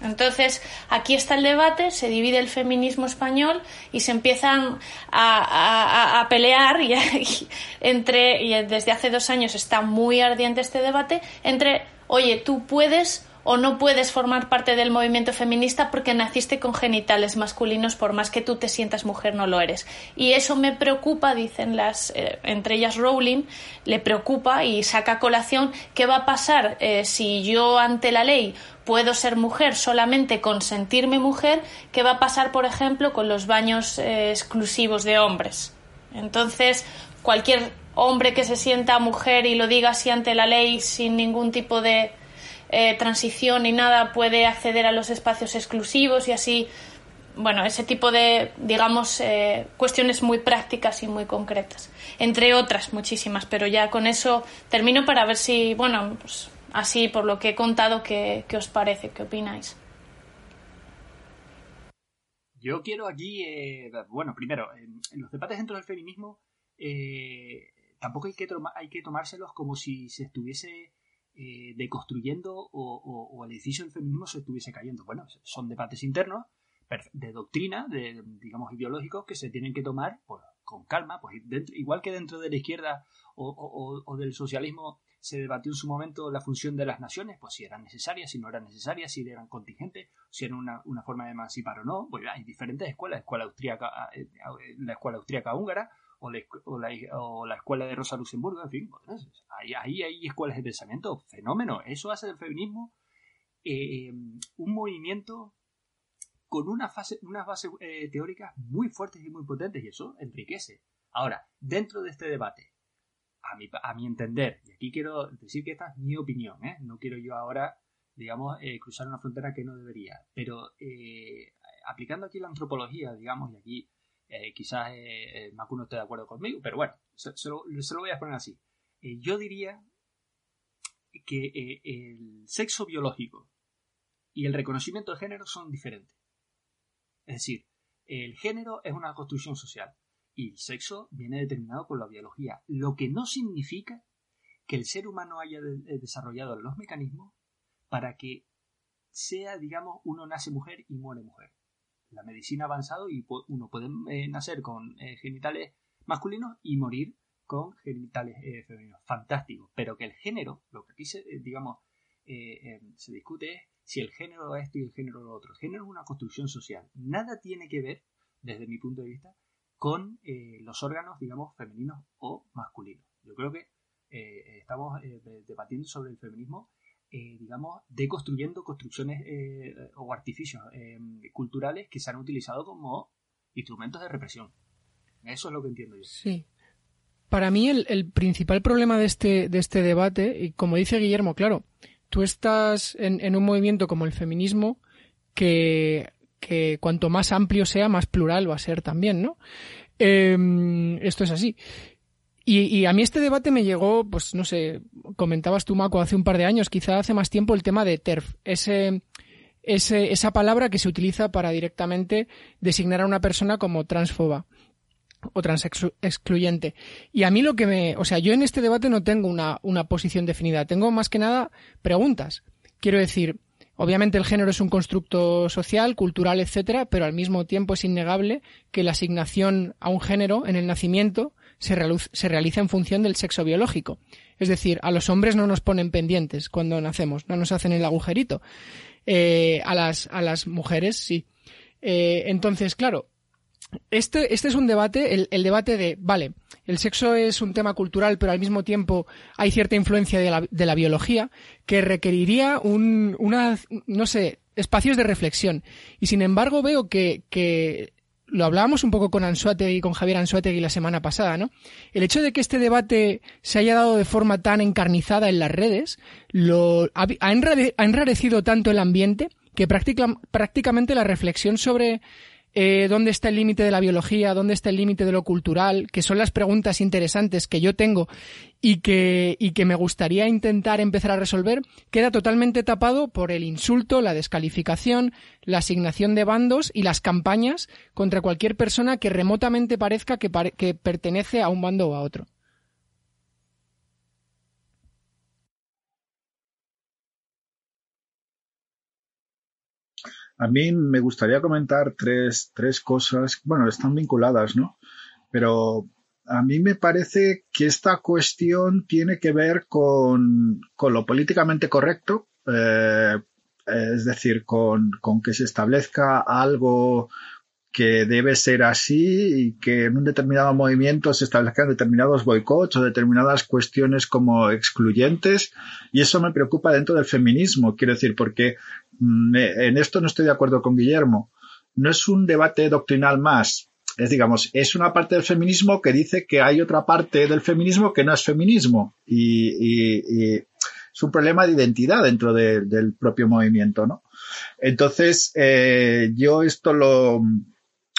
Entonces, aquí está el debate, se divide el feminismo español y se empiezan a, pelear y, entre, y desde hace dos años está muy ardiente este debate, entre, oye, tú puedes o no puedes formar parte del movimiento feminista porque naciste con genitales masculinos, por más que tú te sientas mujer, no lo eres. Y eso me preocupa, dicen las, eh, entre ellas Rowling, le preocupa y saca colación qué va a pasar eh, si yo ante la ley puedo ser mujer solamente con sentirme mujer, qué va a pasar, por ejemplo, con los baños eh, exclusivos de hombres. Entonces, cualquier hombre que se sienta mujer y lo diga así ante la ley sin ningún tipo de eh, transición ni nada puede acceder a los espacios exclusivos y así, bueno, ese tipo de, digamos, eh, cuestiones muy prácticas y muy concretas. Entre otras, muchísimas, pero ya con eso termino para ver si, bueno, pues así por lo que he contado, ¿qué, os parece? ¿Qué opináis? Yo quiero aquí, eh, bueno, primero, en, los debates dentro del feminismo tampoco hay que, hay que tomárselos como si se estuviese eh, deconstruyendo o, el edificio del feminismo se estuviese cayendo. Bueno, son debates internos de doctrina, de, digamos, ideológicos que se tienen que tomar pues, con calma, pues igual que dentro de la izquierda o, del socialismo se debatió en su momento la función de las naciones, pues si eran necesarias, si no eran necesarias, si eran contingentes, si eran una, una forma de emancipar o no. Pues hay diferentes escuelas, escuela austríaca, eh, la escuela austríaca húngara, o la, escuela de Rosa Luxemburgo, en fin, ahí, hay escuelas de pensamiento, fenómeno. Eso hace del feminismo eh, un movimiento con una unas bases eh, teóricas muy fuertes y muy potentes y eso enriquece. Ahora, dentro de este debate, a mi, entender, y aquí quiero decir que esta es mi opinión, ¿eh? no quiero yo ahora, digamos, cruzar una frontera que no debería, pero aplicando aquí la antropología, digamos, y aquí eh, quizás eh, eh Macu no esté de acuerdo conmigo, pero bueno, se, lo, voy a poner así. Yo diría que el sexo biológico y el reconocimiento de género son diferentes. Es decir, el género es una construcción social y el sexo viene determinado por la biología, lo que no significa que el ser humano haya desarrollado los mecanismos para que sea, digamos, uno nace mujer y muere mujer la medicina ha avanzado y uno puede eh, nacer con eh, genitales masculinos y morir con genitales eh, femeninos. Fantástico. Pero que el género, lo que aquí se, digamos, se discute es si el género es esto y el género lo otro. El género es una construcción social. Nada tiene que ver, desde mi punto de vista, con los órganos, digamos, femeninos o masculinos. Yo creo que estamos debatiendo sobre el feminismo eh, digamos, deconstruyendo construcciones eh, o artificios eh, culturales que se han utilizado como instrumentos de represión. Eso es lo que entiendo yo. Sí. para mí el, principal problema de este, de este debate, y como dice Guillermo, claro, tú estás en, un movimiento como el feminismo que, que, cuanto más amplio sea, más plural va a ser también, ¿no? Em, esto es así. Y, a mí este debate me llegó, pues no sé, comentabas tú, Maco, hace un par de años, quizá hace más tiempo, el tema de TERF, ese, ese, esa palabra que se utiliza para directamente designar a una persona como transfoba o transexcluyente. Y a mí lo que me, o sea, yo en este debate no tengo una, una posición definida, tengo más que nada preguntas. Quiero decir, obviamente el género es un constructo social, cultural, etcétera, pero al mismo tiempo es innegable que la asignación a un género en el nacimiento se, realiza en función del sexo biológico. Es decir, a los hombres no nos ponen pendientes cuando nacemos, no nos hacen el agujerito. Eh, a, las, a las mujeres sí. Eh, entonces, claro, este, este es un debate, el, debate de, vale, el sexo es un tema cultural, pero al mismo tiempo hay cierta influencia de la, de la biología que requeriría un, una, no sé, espacios de reflexión. Y sin embargo veo que, que lo hablábamos un poco con y con Javier Ansuategui la semana pasada, ¿no? El hecho de que este debate se haya dado de forma tan encarnizada en las redes, lo, ha, enrarecido tanto el ambiente que prácticamente la reflexión sobre eh, dónde está el límite de la biología, dónde está el límite de lo cultural, que son las preguntas interesantes que yo tengo y que, y que me gustaría intentar empezar a resolver, queda totalmente tapado por el insulto, la descalificación, la asignación de bandos y las campañas contra cualquier persona que remotamente parezca que, que pertenece a un bando o a otro. A mí me gustaría comentar tres, tres cosas, bueno, están vinculadas, ¿no? Pero a mí me parece que esta cuestión tiene que ver con, con lo políticamente correcto, eh, es decir, con, con, que se establezca algo que debe ser así y que en un determinado movimiento se establezcan determinados boicots o determinadas cuestiones como excluyentes y eso me preocupa dentro del feminismo, quiero decir, porque mm, en esto no estoy de acuerdo con Guillermo. No es un debate doctrinal más, es digamos, es una parte del feminismo que dice que hay otra parte del feminismo que no es feminismo y, es un problema de identidad dentro del propio movimiento, ¿no? Entonces, eh, yo esto lo,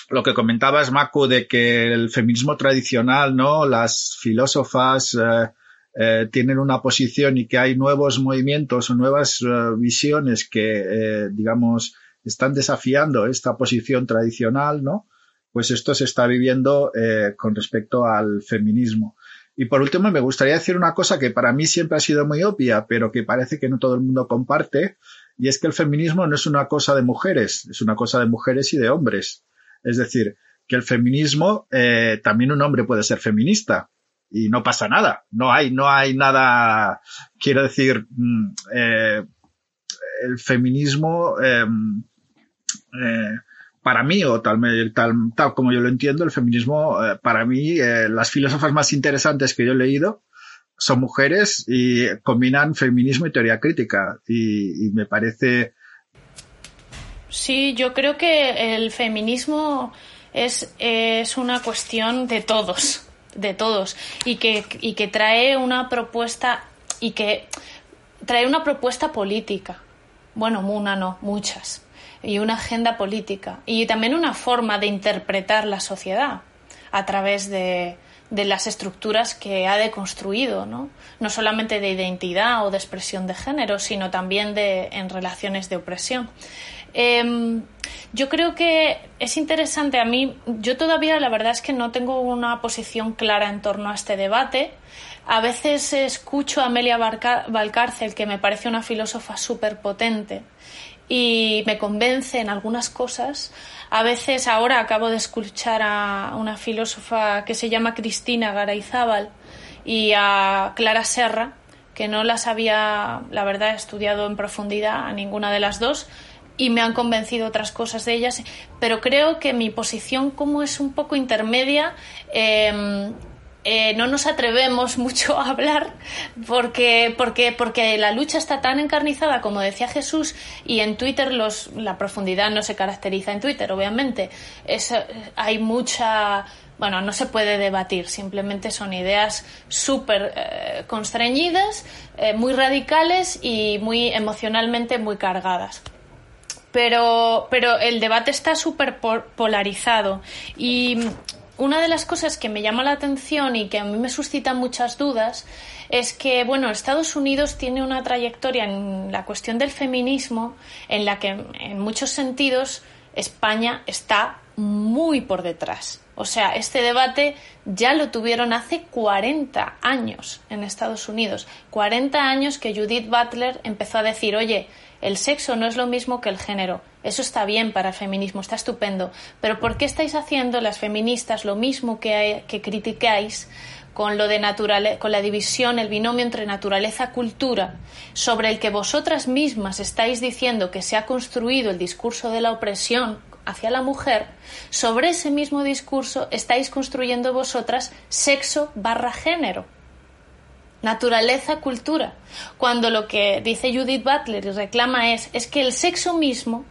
lo que comentabas, Macu, de que el feminismo tradicional, ¿no? Las filósofas eh, eh, tienen una posición y que hay nuevos movimientos o nuevas eh, visiones que, digamos, están desafiando esta posición tradicional, ¿no? Pues esto se está viviendo con respecto al feminismo. Y por último, me gustaría decir una cosa que para mí siempre ha sido muy obvia, pero que parece que no todo el mundo comparte, y es que el feminismo no es una cosa de mujeres, es una cosa de mujeres y de hombres. Es decir, que el feminismo, eh, también un hombre puede ser feminista y no pasa nada. No hay, no hay nada, quiero decir, mm, eh, el feminismo, em, eh, para mí, o tal, tal, tal, como yo lo entiendo, el feminismo, para mí, las filósofas más interesantes que yo he leído son mujeres y combinan feminismo y teoría crítica. y me parece Sí, yo creo que el feminismo es, es una cuestión de todos, de todos, y que, y que trae una propuesta y que trae una propuesta política. Bueno, una no, muchas. Y una agenda política. Y también una forma de interpretar la sociedad a través de, de las estructuras que ha deconstruido, ¿no? no solamente de identidad o de expresión de género, sino también de, en relaciones de opresión. Em, yo creo que es interesante. A mí, yo todavía la verdad es que no tengo una posición clara en torno a este debate. A veces escucho a Amelia Valcárcel, que me parece una filósofa súper potente y me convence en algunas cosas. A veces ahora acabo de escuchar a una filósofa que se llama Cristina Garayzábal y a Clara Serra, que no las había, la verdad, estudiado en profundidad a ninguna de las dos, y me han convencido otras cosas de ellas, pero creo que mi posición como es un poco intermedia, em, eh, no nos atrevemos (laughs) mucho a hablar porque, porque, porque la lucha está tan encarnizada, como decía Jesús, y en Twitter los, la profundidad no se caracteriza en Twitter, obviamente. Es, hay mucha bueno, no se puede debatir, simplemente son ideas súper eh, constreñidas, eh, muy radicales y muy emocionalmente muy cargadas. Pero, pero el debate está súper polarizado y una de las cosas que me llama la atención y que a mí me suscita muchas dudas es que, bueno, Estados Unidos tiene una trayectoria en la cuestión del feminismo en la que, en muchos sentidos, España está muy por detrás. O sea, este debate ya lo tuvieron hace 40 años en Estados Unidos. 40 años que Judith Butler empezó a decir, oye, el sexo no es lo mismo que el género. Eso está bien para el feminismo, está estupendo. Pero ¿por qué estáis haciendo las feministas lo mismo que, que criticáis con lo de con la división, el binomio entre naturaleza-cultura, sobre el que vosotras mismas estáis diciendo que se ha construido el discurso de la opresión hacia la mujer, sobre ese mismo discurso estáis construyendo vosotras sexo barra género. Naturaleza, cultura. Cuando lo que dice Judith Butler y reclama es, es que el sexo mismo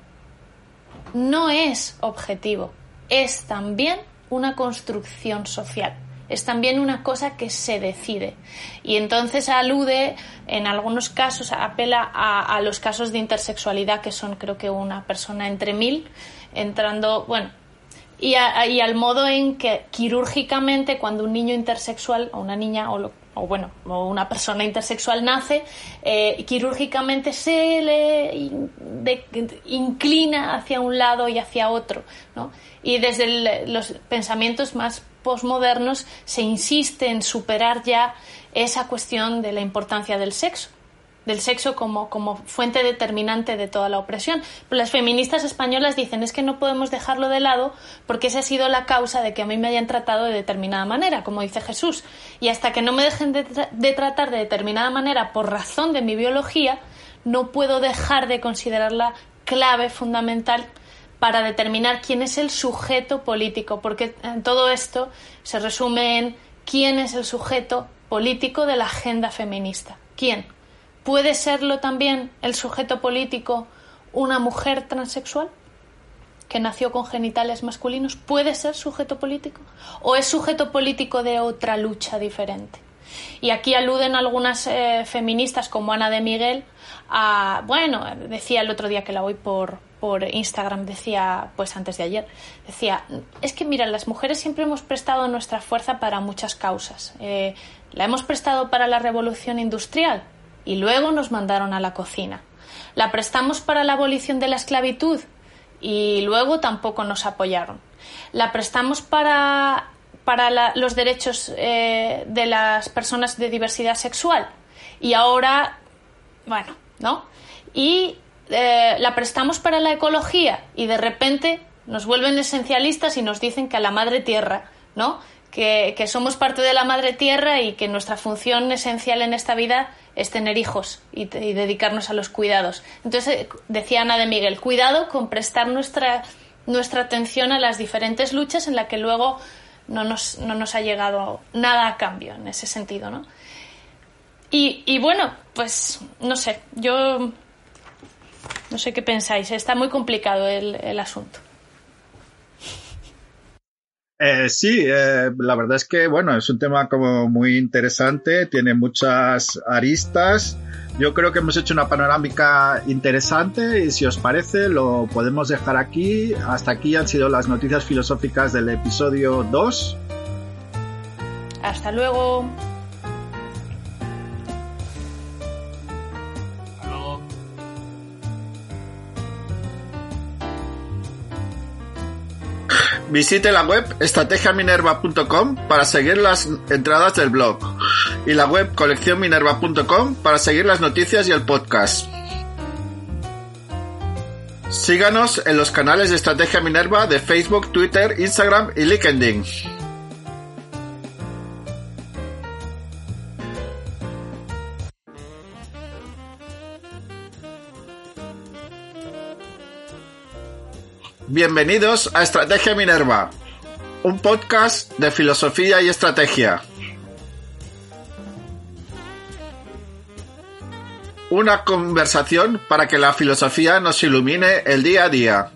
no es objetivo, es también una construcción social es también una cosa que se decide. Y entonces alude, en algunos casos, apela a, los casos de intersexualidad, que son creo que una persona entre mil, entrando, bueno, y, al modo en que quirúrgicamente cuando un niño intersexual o una niña o, o bueno o una persona intersexual nace eh, quirúrgicamente se le inclina hacia un lado y hacia otro ¿no? y desde los pensamientos más posmodernos se insiste en superar ya esa cuestión de la importancia del sexo del sexo como, como fuente determinante de toda la opresión. Pero las feministas españolas dicen es que no podemos dejarlo de lado porque esa ha sido la causa de que a mí me hayan tratado de determinada manera, como dice Jesús. Y hasta que no me dejen de, tratar de determinada manera por razón de mi biología, no puedo dejar de considerarla clave fundamental para determinar quién es el sujeto político, porque todo esto se resume en quién es el sujeto político de la agenda feminista. ¿Quién? ¿Puede serlo también el sujeto político una mujer transexual que nació con genitales masculinos? ¿Puede ser sujeto político? ¿O es sujeto político de otra lucha diferente? Y aquí aluden algunas eh, feministas como Ana de Miguel a, bueno, decía el otro día que la voy por, por Instagram, decía, pues antes de ayer, decía, es que mira, las mujeres siempre hemos prestado nuestra fuerza para muchas causas. Eh, la hemos prestado para la revolución industrial, y luego nos mandaron a la cocina. La prestamos para la abolición de la esclavitud y luego tampoco nos apoyaron. La prestamos para, para los derechos eh, de las personas de diversidad sexual y ahora, bueno, ¿no? Y eh, la prestamos para la ecología y de repente nos vuelven esencialistas y nos dicen que a la madre tierra, ¿no? Que, somos parte de la madre tierra y que nuestra función esencial en esta vida es tener hijos y, dedicarnos a los cuidados. Entonces, eh, decía Ana de Miguel, cuidado con prestar nuestra, nuestra atención a las diferentes luchas en las que luego no nos, no nos ha llegado nada a cambio en ese sentido, ¿no? Y, y bueno, pues no sé, yo no sé qué pensáis, está muy complicado el, el asunto. Eh, sí, eh, la verdad es que, bueno, es un tema como muy interesante, tiene muchas aristas. Yo creo que hemos hecho una panorámica interesante y si os parece lo podemos dejar aquí. Hasta aquí han sido las noticias filosóficas del episodio 2. Hasta luego. Visite la web estrategiaminerva.com para seguir las entradas del blog y la web coleccionminerva.com para seguir las noticias y el podcast. Síganos en los canales de Estrategia Minerva de Facebook, Twitter, Instagram y LinkedIn. Bienvenidos a Estrategia Minerva, un podcast de filosofía y estrategia. Una conversación para que la filosofía nos ilumine el día a día.